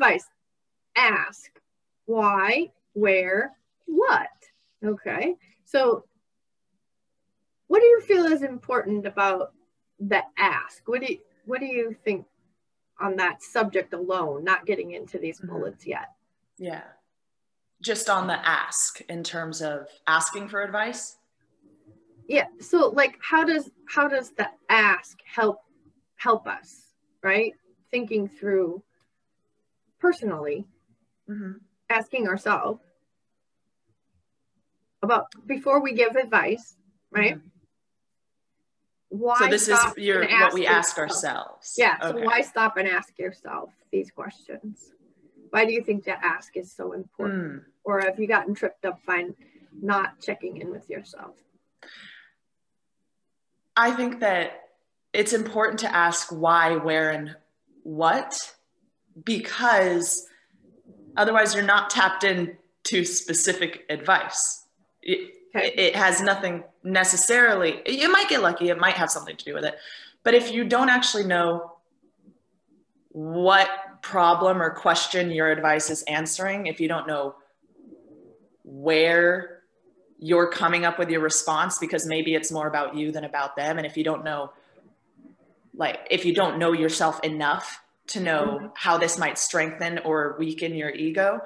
advice, ask why, where, what. Okay. So, what do you feel is important about the ask? What do you, what do you think on that subject alone, not getting into these mm-hmm. bullets yet? Yeah. Just on the ask in terms of asking for advice? Yeah. So like how does how does the ask help help us, right? Thinking through personally, mm-hmm. asking ourselves about before we give advice, right? Mm-hmm. Why so this is your what we ask yourself? ourselves. Yeah. Okay. So why stop and ask yourself these questions? Why do you think that ask is so important? Mm. Or have you gotten tripped up by not checking in with yourself? I think that it's important to ask why, where, and what, because otherwise you're not tapped into specific advice. It, okay. it has nothing necessarily, you might get lucky, it might have something to do with it. But if you don't actually know what problem or question your advice is answering, if you don't know where you're coming up with your response, because maybe it's more about you than about them. And if you don't know, like, if you don't know yourself enough to know mm-hmm. how this might strengthen or weaken your ego,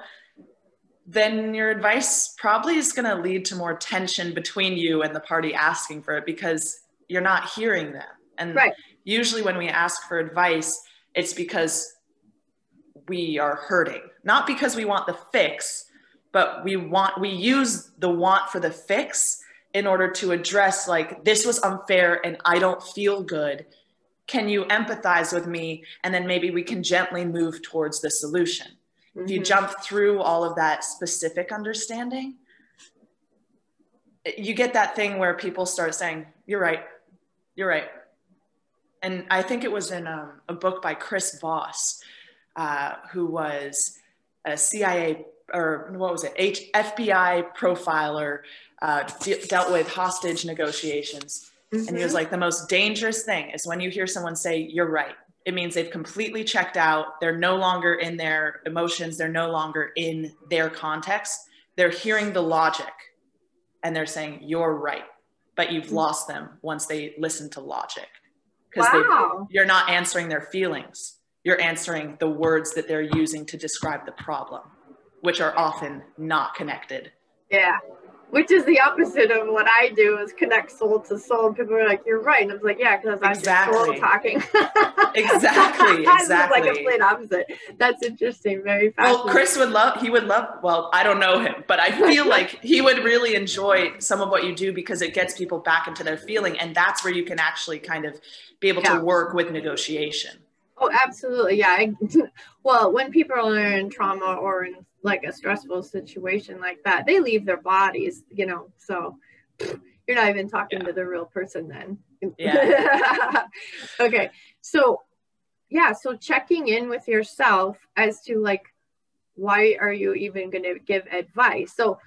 then your advice probably is going to lead to more tension between you and the party asking for it because you're not hearing them. And right. usually, when we ask for advice, it's because we are hurting, not because we want the fix, but we want, we use the want for the fix in order to address, like, this was unfair and I don't feel good. Can you empathize with me? And then maybe we can gently move towards the solution Mm-hmm. If you mm-hmm. jump through all of that specific understanding, you get that thing where people start saying, You're right, you're right. And I think it was in um, a book by Chris Voss, uh, who was a CIA or what was it, H- FBI profiler, uh, de- dealt with hostage negotiations. Mm-hmm. And he was mm-hmm. like, the most dangerous thing is when you hear someone say, You're right it means they've completely checked out. They're no longer in their emotions. They're no longer in their context. They're hearing the logic and they're saying, You're right. But you've mm-hmm. lost them once they listen to logic. Because wow. you're not answering their feelings. You're answering the words that they're using to describe the problem, which are often not connected. Yeah which is the opposite of what I do is connect soul to soul. People are like, "You're right," and I was like, "Yeah," because I'm exactly. soul talking. exactly, exactly. like a complete opposite. That's interesting. Very Well, Chris would love. He would love. Well, I don't know him, but I feel like he would really enjoy some of what you do because it gets people back into their feeling, and that's where you can actually kind of be able yeah. to work with negotiation. Oh, absolutely. Yeah. I, well, when people are in trauma or in like a stressful situation like that, they leave their bodies, you know, so you're not even talking yeah. to the real person then. Yeah. okay. So, yeah. So checking in with yourself as to like, why are you even going to give advice? So,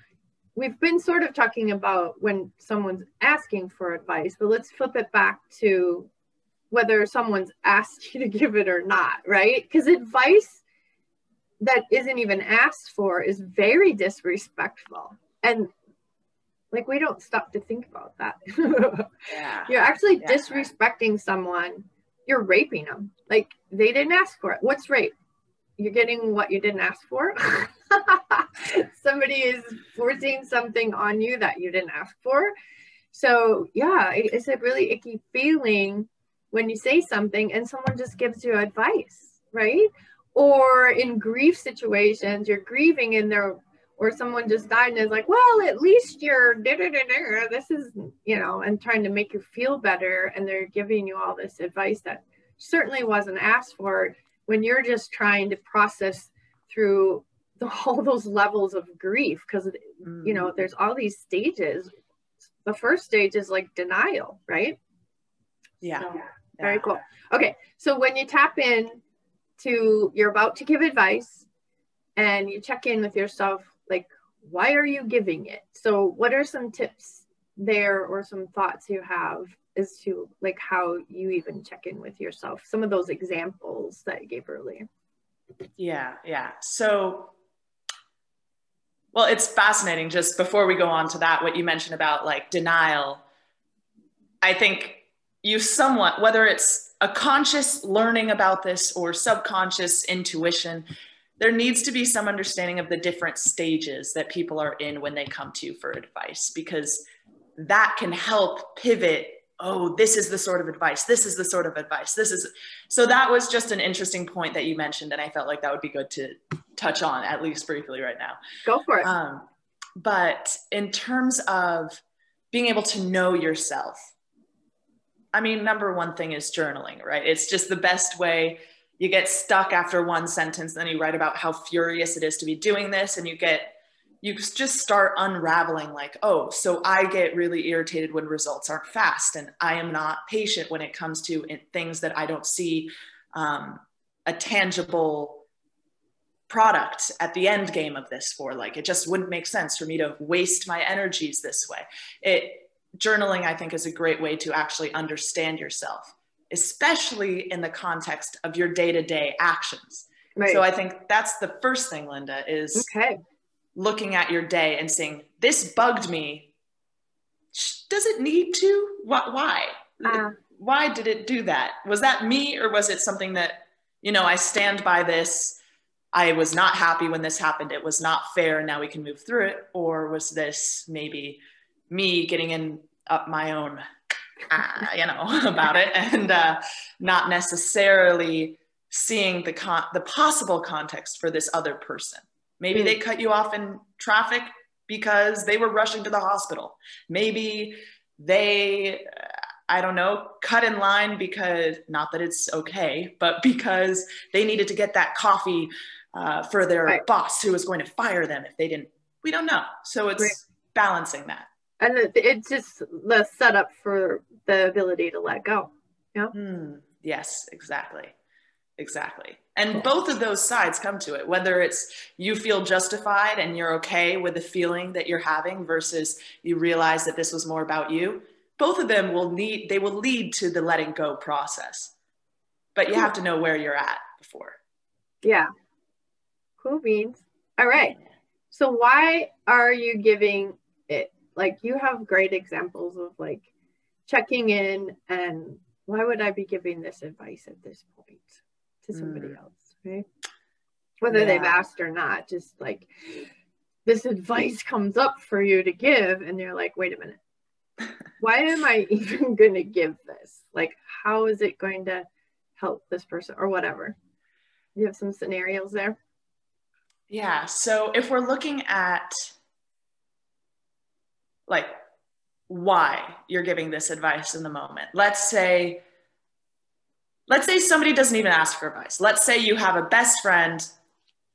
we've been sort of talking about when someone's asking for advice, but let's flip it back to whether someone's asked you to give it or not, right? Because advice that isn't even asked for is very disrespectful. And like we don't stop to think about that. yeah. You're actually yeah. disrespecting someone. You're raping them. Like they didn't ask for it. What's rape? You're getting what you didn't ask for. Somebody is forcing something on you that you didn't ask for. So yeah, it's a really icky feeling when you say something and someone just gives you advice, right? Or in grief situations, you're grieving and they're or someone just died and is like, well, at least you're this is, you know, and trying to make you feel better. And they're giving you all this advice that certainly wasn't asked for when you're just trying to process through the, all those levels of grief. Because, you know, mm. there's all these stages. The first stage is like denial, right? Yeah. So, very cool. Okay, so when you tap in to, you're about to give advice and you check in with yourself, like, why are you giving it? So, what are some tips there or some thoughts you have as to like how you even check in with yourself? Some of those examples that you gave earlier. Yeah, yeah. So, well, it's fascinating. Just before we go on to that, what you mentioned about like denial, I think you somewhat, whether it's a conscious learning about this or subconscious intuition, there needs to be some understanding of the different stages that people are in when they come to you for advice because that can help pivot oh this is the sort of advice this is the sort of advice this is so that was just an interesting point that you mentioned and i felt like that would be good to touch on at least briefly right now. Go for it. Um, but in terms of being able to know yourself i mean number one thing is journaling right? It's just the best way. You get stuck after one sentence then you write about how furious it is to be doing this and you get you just start unraveling like oh so i get really irritated when results aren't fast and i am not patient when it comes to things that i don't see um, a tangible product at the end game of this for. Like it just wouldn't make sense for me to waste my energies this way. It journaling i think is a great way to actually understand yourself especially in the context of your day-to-day actions right. so i think that's the first thing linda is okay looking at your day and saying, this bugged me. Does it need to? Why? Uh, Why did it do that? Was that me or was it something that, you know, I stand by this. I was not happy when this happened. It was not fair. And now we can move through it. Or was this maybe me getting in up my own, uh, you know, about it and uh, not necessarily seeing the con- the possible context for this other person. Maybe mm. they cut you off in traffic because they were rushing to the hospital. Maybe they, I don't know, cut in line because, not that it's okay, but because they needed to get that coffee uh, for their right. boss who was going to fire them if they didn't. We don't know. So it's right. balancing that. And it's just the setup for the ability to let go. Yeah. Mm, yes, exactly. Exactly. And both of those sides come to it, whether it's you feel justified and you're okay with the feeling that you're having versus you realize that this was more about you. Both of them will need, they will lead to the letting go process. But you have to know where you're at before. Yeah. Cool beans. All right. So why are you giving it? Like you have great examples of like checking in and why would I be giving this advice at this point? to somebody mm. else, right? Whether yeah. they've asked or not, just like this advice comes up for you to give, and you're like, wait a minute, why am I even going to give this? Like, how is it going to help this person or whatever? You have some scenarios there? Yeah. So if we're looking at like why you're giving this advice in the moment, let's say let's say somebody doesn't even ask for advice. Let's say you have a best friend.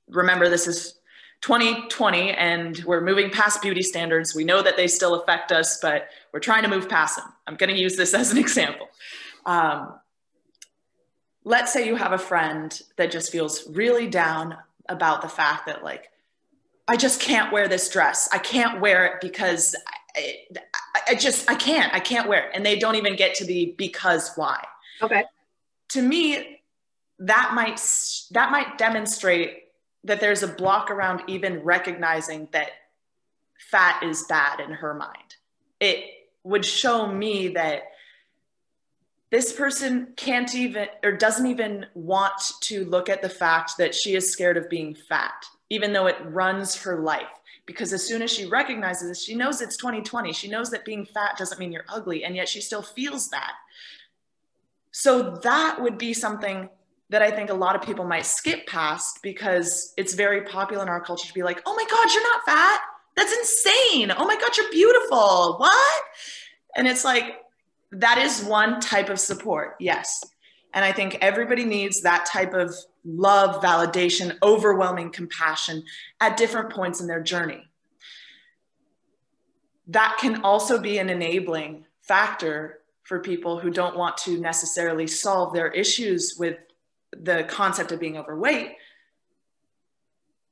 Remember, this is 2020 and we're moving past beauty standards. We know that they still affect us, but we're trying to move past them. I'm going to use this as an example. Um, let's say you have a friend that just feels really down about the fact that, like, I just can't wear this dress. I can't wear it because I, I, just, I can't, I can't wear it. And they don't even get to the because why. Okay to me that might that might demonstrate that there's a block around even recognizing that fat is bad in her mind it would show me that this person can't even or doesn't even want to look at the fact that she is scared of being fat even though it runs her life because as soon as she recognizes this she knows it's 2020 she knows that being fat doesn't mean you're ugly and yet she still feels that so that would be something that I think a lot of people might skip past because it's very popular in our culture to be like, oh my God, you're not fat. That's insane. Oh my God, you're beautiful. What? And it's like, that is one type of support, yes. And I think everybody needs that type of love, validation, overwhelming compassion at different points in their journey. That can also be an enabling factor for people who don't want to necessarily solve their issues with the concept of being overweight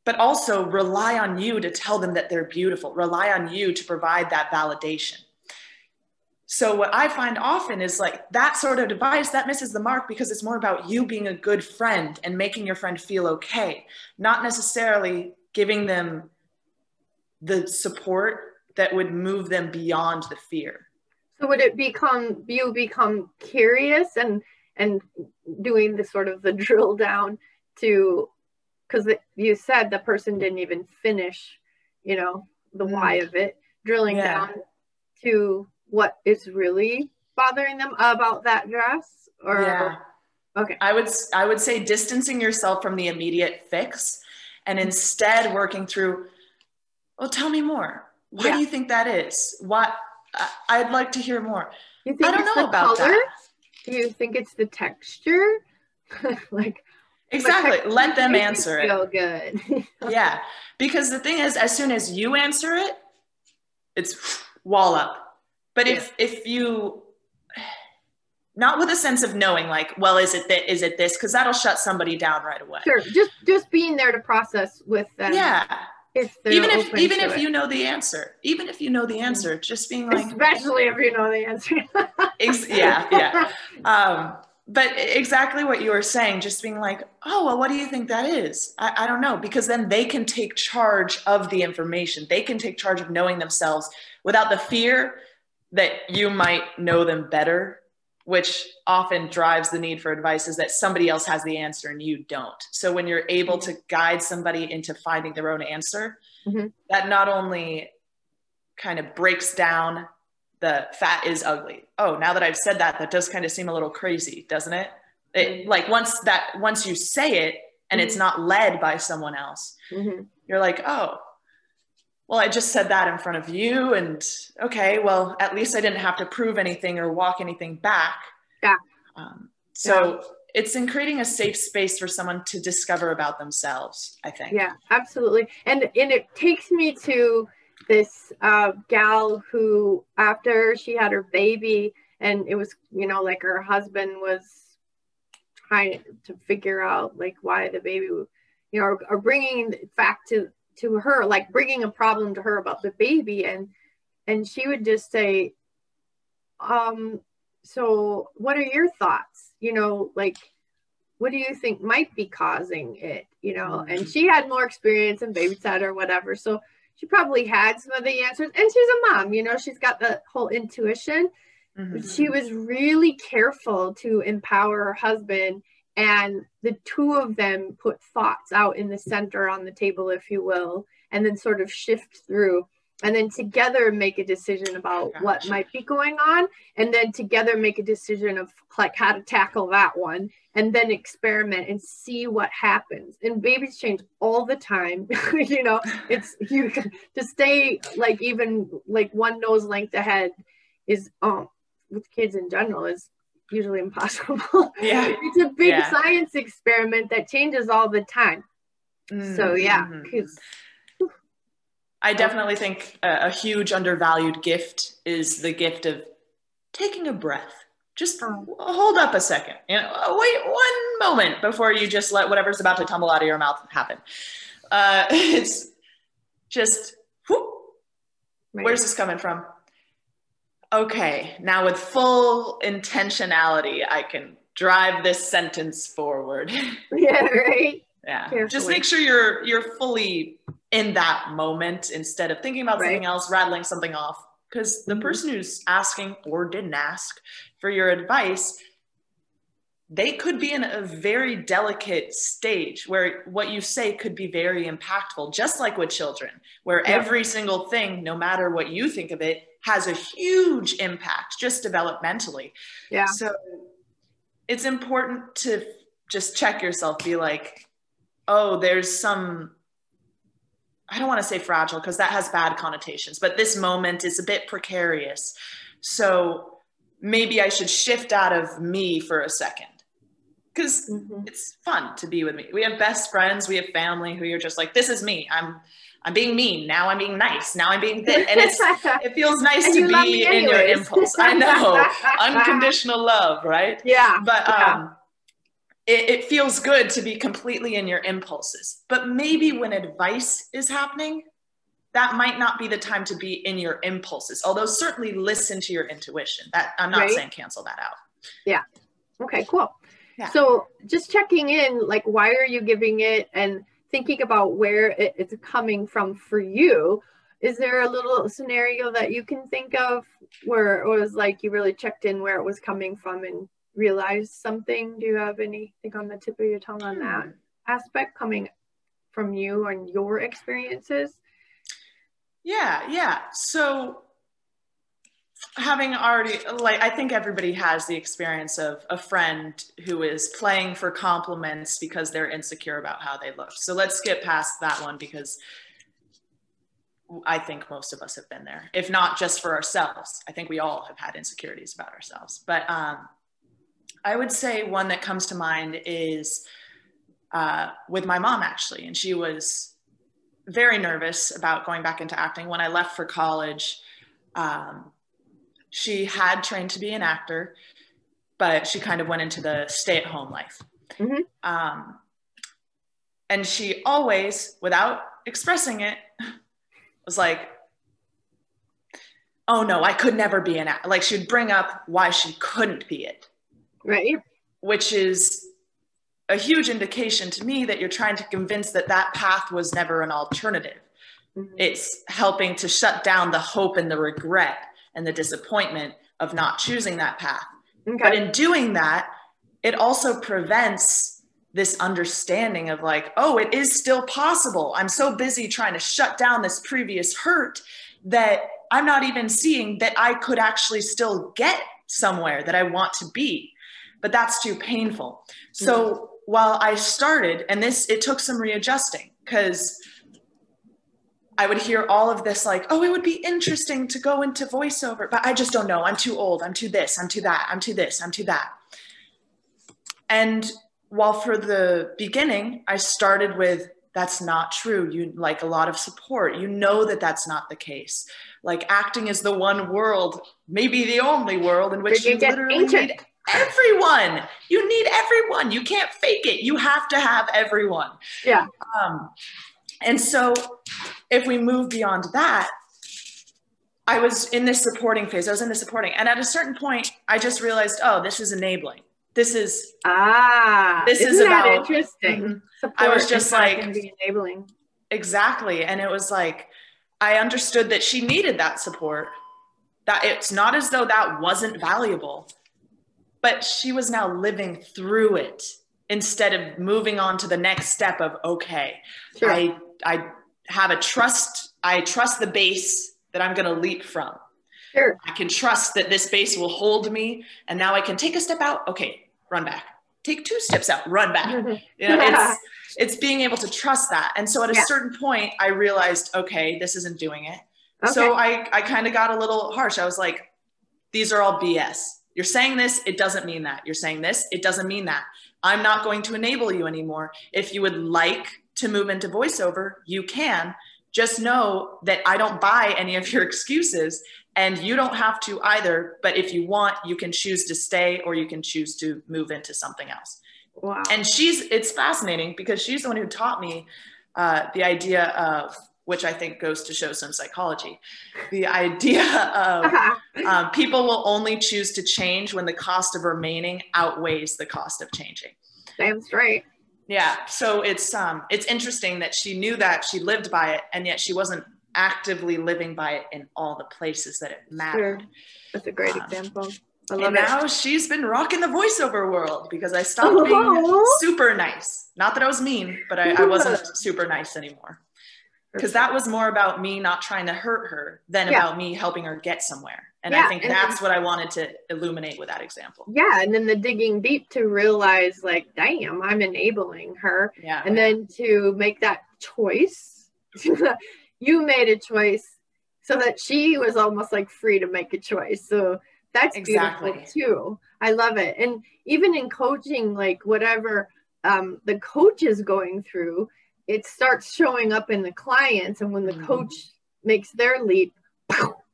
but also rely on you to tell them that they're beautiful rely on you to provide that validation so what i find often is like that sort of advice that misses the mark because it's more about you being a good friend and making your friend feel okay not necessarily giving them the support that would move them beyond the fear so would it become you become curious and and doing the sort of the drill down to because you said the person didn't even finish you know the mm. why of it drilling yeah. down to what is really bothering them about that dress or yeah. Okay. I would i would say distancing yourself from the immediate fix and instead working through well tell me more. Why yeah. do you think that is? What i'd like to hear more. I don't know about color? that do you think it's the texture? Like exactly. let them answer it. feel good. Yeah. Because the thing is as soon as you answer it it's wall up but yeah. if if you not with a sense of knowing like well is it that is it this because that'll shut somebody down right away sure just just being there to process with them yeah if even if even if it. you know the answer even if you know the answer just being like especially if you know the answer ex- yeah yeah um but exactly what you were saying, just being like, oh, well, what do you think that is? I, I, don't know, because then they can take charge of the information. They can take charge of knowing themselves without the fear that you might know them better, which often drives the need for advice is that somebody else has the answer and you don't. So when you're able to guide somebody into finding their own answer, mm-hmm. that not only kind of breaks down the fat is ugly. Oh, now that I've said that, that does kind of seem a little crazy, doesn't it? it mm-hmm. like once that once you say it and mm-hmm. it's not led by someone else, mm-hmm. you're like, oh, well, I just said that in front of you, and okay, well, at least I didn't have to prove anything or walk anything back. Yeah. Um, so. Yeah it's in creating a safe space for someone to discover about themselves i think yeah absolutely and and it takes me to this uh, gal who, after she had her baby, and it was, you know, like her husband was trying to figure out like why the baby, you know, or, bringing back to to her, like bringing a problem to her about the baby, and and she would just say, um, so what are your thoughts? You know, like what do you think might be causing it you know and she had more experience in babysat or whatever so she probably had some of the answers. And she's a mom, you know, she's got the whole intuition. Mm-hmm. She was really careful to empower her husband, and the two of them put thoughts out in the center on the table, if you will, and then sort of shift through and then together make a decision about gotcha. what might be going on and then together make a decision of like how to tackle that one and then experiment and see what happens and babies change all the time you know it's you to stay like even like one nose length ahead is um with kids in general is usually impossible yeah it's a big yeah. science experiment that changes all the time mm-hmm. so yeah because I definitely think a, a, huge undervalued gift is the gift of taking a breath. Just oh. hold up a second. You know, uh, wait one moment before you just let whatever's about to tumble out of your mouth happen. Uh, it's just, whoop, right. where's this coming from? Okay, now with full intentionality, I can drive this sentence forward. Yeah, right. yeah. Carefully. Just make sure you're you're fully in that moment instead of thinking about right. something else, rattling something off. Because the mm-hmm. person who's asking or didn't ask for your advice, they could be in a very delicate stage where what you say could be very impactful, just like with children, where yeah. every single thing, no matter what you think of it, has a huge impact just developmentally. Yeah. So it's important to just check yourself, be like, oh, there's some I don't want to say fragile because that has bad connotations, but this moment is a bit precarious. So maybe I should shift out of me for a second because mm-hmm. it's fun to be with me. We have best friends, we have family who you're just like, this is me. I'm I'm being mean. Now I'm being nice. Now I'm being this. And it's it feels nice to be in your impulse. I know. Unconditional love, right? Yeah. But yeah. um it, it feels good to be completely in your impulses. But maybe when advice is happening, that might not be the time to be in your impulses although certainly listen to your intuition that i'm not right. saying cancel that out yeah okay cool yeah. so just checking in like why are you giving it and thinking about where it, it's coming from for you is there a little scenario that you can think of where it was like you really checked in where it was coming from and realized something? Do you have anything on the tip of your tongue on that aspect coming from you and your experiences? Yeah yeah. So having already like i think everybody has the experience of a friend who is playing for compliments because they're insecure about how they look. So let's skip past that one because i think most of us have been there if not just for ourselves. I think we all have had insecurities about ourselves. But um, i would say one that comes to mind is uh, with my mom actually and she was very nervous about going back into acting. When i left for college um, she had trained to be an actor, but she kind of went into the stay at home life. Mm-hmm. Um, and she always, without expressing it, was like, oh no, I could never be an actor. Like she'd bring up why she couldn't be it. Right. Which is a huge indication to me that you're trying to convince that that path was never an alternative. Mm-hmm. It's helping to shut down the hope and the regret and the disappointment of not choosing that path. Okay. But in doing that, it also prevents this understanding of like, oh, it is still possible. I'm so busy trying to shut down this previous hurt that I'm not even seeing that I could actually still get somewhere that I want to be. But that's too painful. So mm-hmm. while I started, and this, it took some readjusting because I would hear all of this like, oh, it would be interesting to go into voiceover, but I just don't know. I'm too old. I'm too this. I'm too that. I'm too this. I'm too that. And while for the beginning, I started with that's not true. You like a lot of support. You know that that's not the case. Like acting is the one world, maybe the only world in which you, you literally ancient. need everyone. You need everyone. You can't fake it. You have to have everyone. Yeah. Um, and so if we move beyond that, I was in this supporting phase. I was in the supporting. And at a certain point, I just realized, oh, this is enabling. This is ah this is about interesting. Mm-hmm. I was just like enabling. Exactly. And it was like I understood that she needed that support. That it's not as though that wasn't valuable, but she was now living through it instead of moving on to the next step of okay, sure. I I have a trust. I trust the base that I'm going to leap from. Sure. I can trust that this base will hold me, and now I can take a step out. Okay, run back. Take two steps out, run back. You know, it's it's being able to trust that. And so at a yeah. certain point, I realized, okay, this isn't doing it. Okay. So I I kind of got a little harsh. I was like, these are all BS. You're saying this, it doesn't mean that. You're saying this, it doesn't mean that. I'm not going to enable you anymore. If you would like to move into voiceover, you can. Just know that I don't buy any of your excuses and you don't have to either. But if you want, you can choose to stay or you can choose to move into something else. Wow. And she's, it's fascinating because she's the one who taught me uh, the idea of, which I think goes to show some psychology, the idea of um, people will only choose to change when the cost of remaining outweighs the cost of changing. That's right yeah so it's um it's interesting that she knew that she lived by it and yet she wasn't actively living by it in all the places that it mattered sure. that's a great um, example I love and it. now she's been rocking the voiceover world because I stopped oh. being super nice. Not that I was mean, but I, I wasn't super nice anymore because that was more about me not trying to hurt her than yeah. about me helping her get somewhere. And yeah, i think and that's then, what i wanted to illuminate with that example. Yeah and then the digging deep to realize like damn i'm enabling her. Yeah. And then to make that choice you made a choice so that she was almost like free to make a choice. So that's exactly. beautiful too. I love it. And even in coaching like whatever um, the coach is going through it starts showing up in the clients and when the mm-hmm. coach makes their leap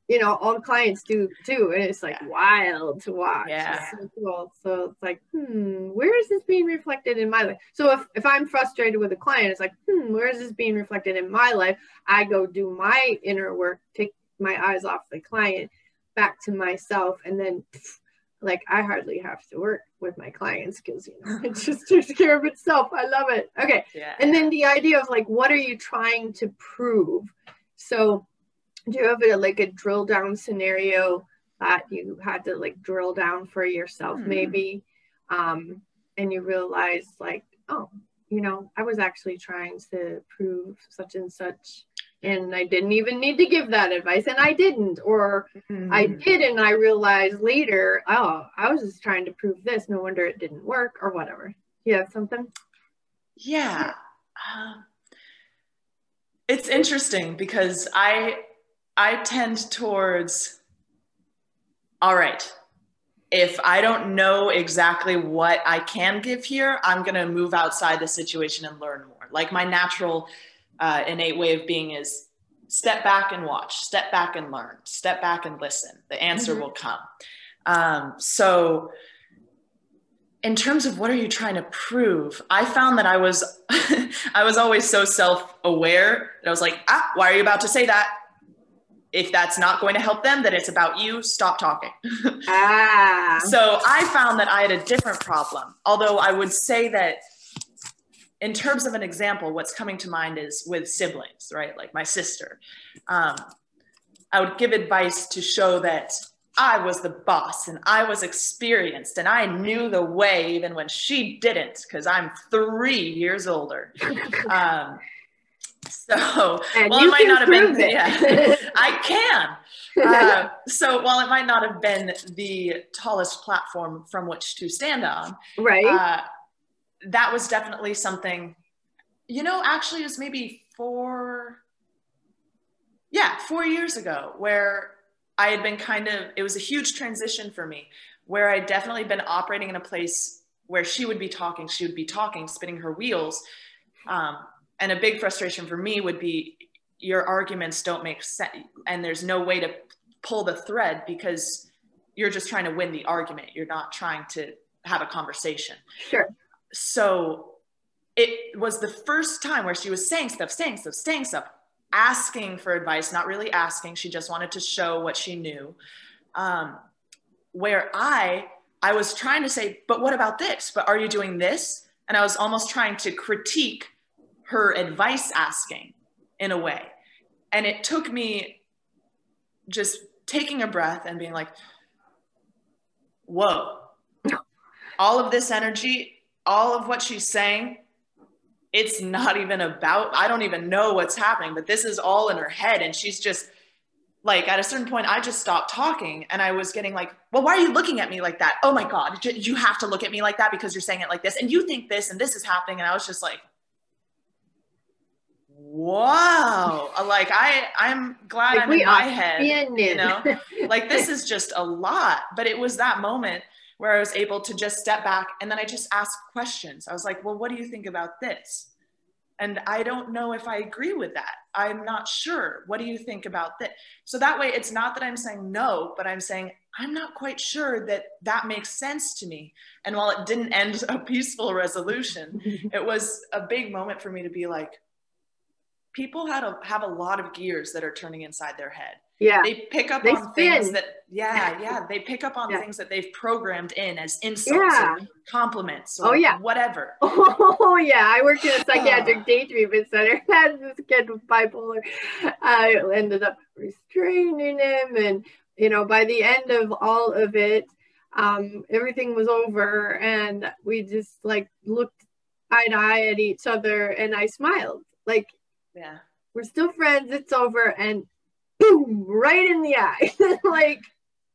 you know all the clients do too and it's like yeah. wild to watch yeah so cool so it's like hmm where is this being being reflected in my life? So if, if I'm frustrated with a client, it's like, hmm, where is this being reflected in my life? I go do my inner work, take my eyes off the client, back to myself, and then like I hardly have to work with my clients because you know it just takes care of itself. I love it. Okay. Yeah. And then the idea of like what are you trying to prove? So do you have a, like a drill down scenario that you had to like drill down for yourself hmm. maybe um and you realize like oh you know i was actually trying to prove such and such and i didn't even need to give that advice and i didn't or mm. i did and i realized later oh i was just trying to prove this no wonder it didn't work or whatever you have something yeah uh, it's interesting because i i tend towards all right if I don't know exactly what I can give here, I'm going to move outside the situation and learn more. Like my natural uh, innate way of being is step back and watch, step back and learn, step back and listen. The answer mm-hmm. will come. Um, so, in terms of what are you trying to prove, I found that I was I was always so self-aware that I was like, ah, why are you about to say that? if that's not going to help them, then it's about you. Stop talking. ah. So I found that I had a different problem. Although I would say that in terms of an example, what's coming to mind is with siblings, right? Like my sister. Um, I would give advice to show that I was the boss and I was experienced and I knew the way even when she didn't, because I'm three years older. Um, so and well, it might not have been. It. Yeah, I can. Uh, so while it might not have been the tallest platform from which to stand on, right? Uh, that was definitely something. You know, actually, it was maybe four. Yeah, four years ago, where I had been kind of. It was a huge transition for me, where I'd definitely been operating in a place where she would be talking, she would be talking, spinning her wheels. Um, and a big frustration for me would be your arguments don't make sense and there's no way to pull the thread because you're just trying to win the argument you're not trying to have a conversation sure so it was the first time where she was saying stuff saying stuff saying stuff asking for advice not really asking. She just wanted to show what she knew. Um, where i i was trying to say but what about this? But are you doing this? And i was almost trying to critique her advice asking in a way. And it took me just taking a breath and being like, whoa, all of this energy, all of what she's saying, it's not even about, I don't even know what's happening, but this is all in her head. And she's just like, at a certain point, I just stopped talking and I was getting like, well, why are you looking at me like that? Oh my God, you have to look at me like that because you're saying it like this. And you think this and this is happening. And I was just like, wow uh, like i i'm glad like i'm in my head you know like this is just a lot but it was that moment where i was able to just step back and then i just asked questions. I was like well what do you think about this? And i don't know if i agree with that. I'm not sure. What do you think about that? so that way it's not that i'm saying no but i'm saying i'm not quite sure that that makes sense to me. And while it didn't end a peaceful resolution it was a big moment for me to be like people had a, have a lot of gears that are turning inside their head. Yeah. They pick up they on spin. things that, yeah, yeah. They pick up on yeah. things that they've programmed in as insults yeah. or compliments or oh, yeah. whatever. Oh, yeah. I worked in a psychiatric day treatment center. Had this kid with bipolar. I ended up restraining him. And, you know, by the end of all of it, um, everything was over. And we just like looked eye to eye at each other and I smiled. Like, yeah. We're still friends. It's over. And boom, right in the eye. like,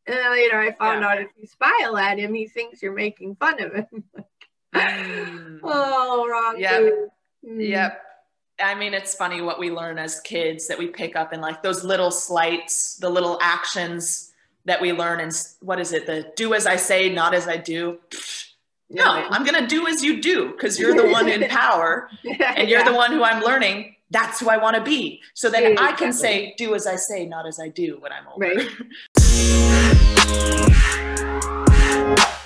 and then later I found yeah. out if you smile at him, he thinks you're making fun of him. mm. Oh, wrong. Yep. Mm. Yep. I mean, it's funny what we learn as kids that we pick up in like those little slights, the little actions that we learn. And what is it? The do as I say, not as I do. No, I'm going to do as you do because you're the one in power and you're yeah. the one who I'm learning that's who I want to be. So then yeah, I can say, do as I say, not as I do when I'm older. Right.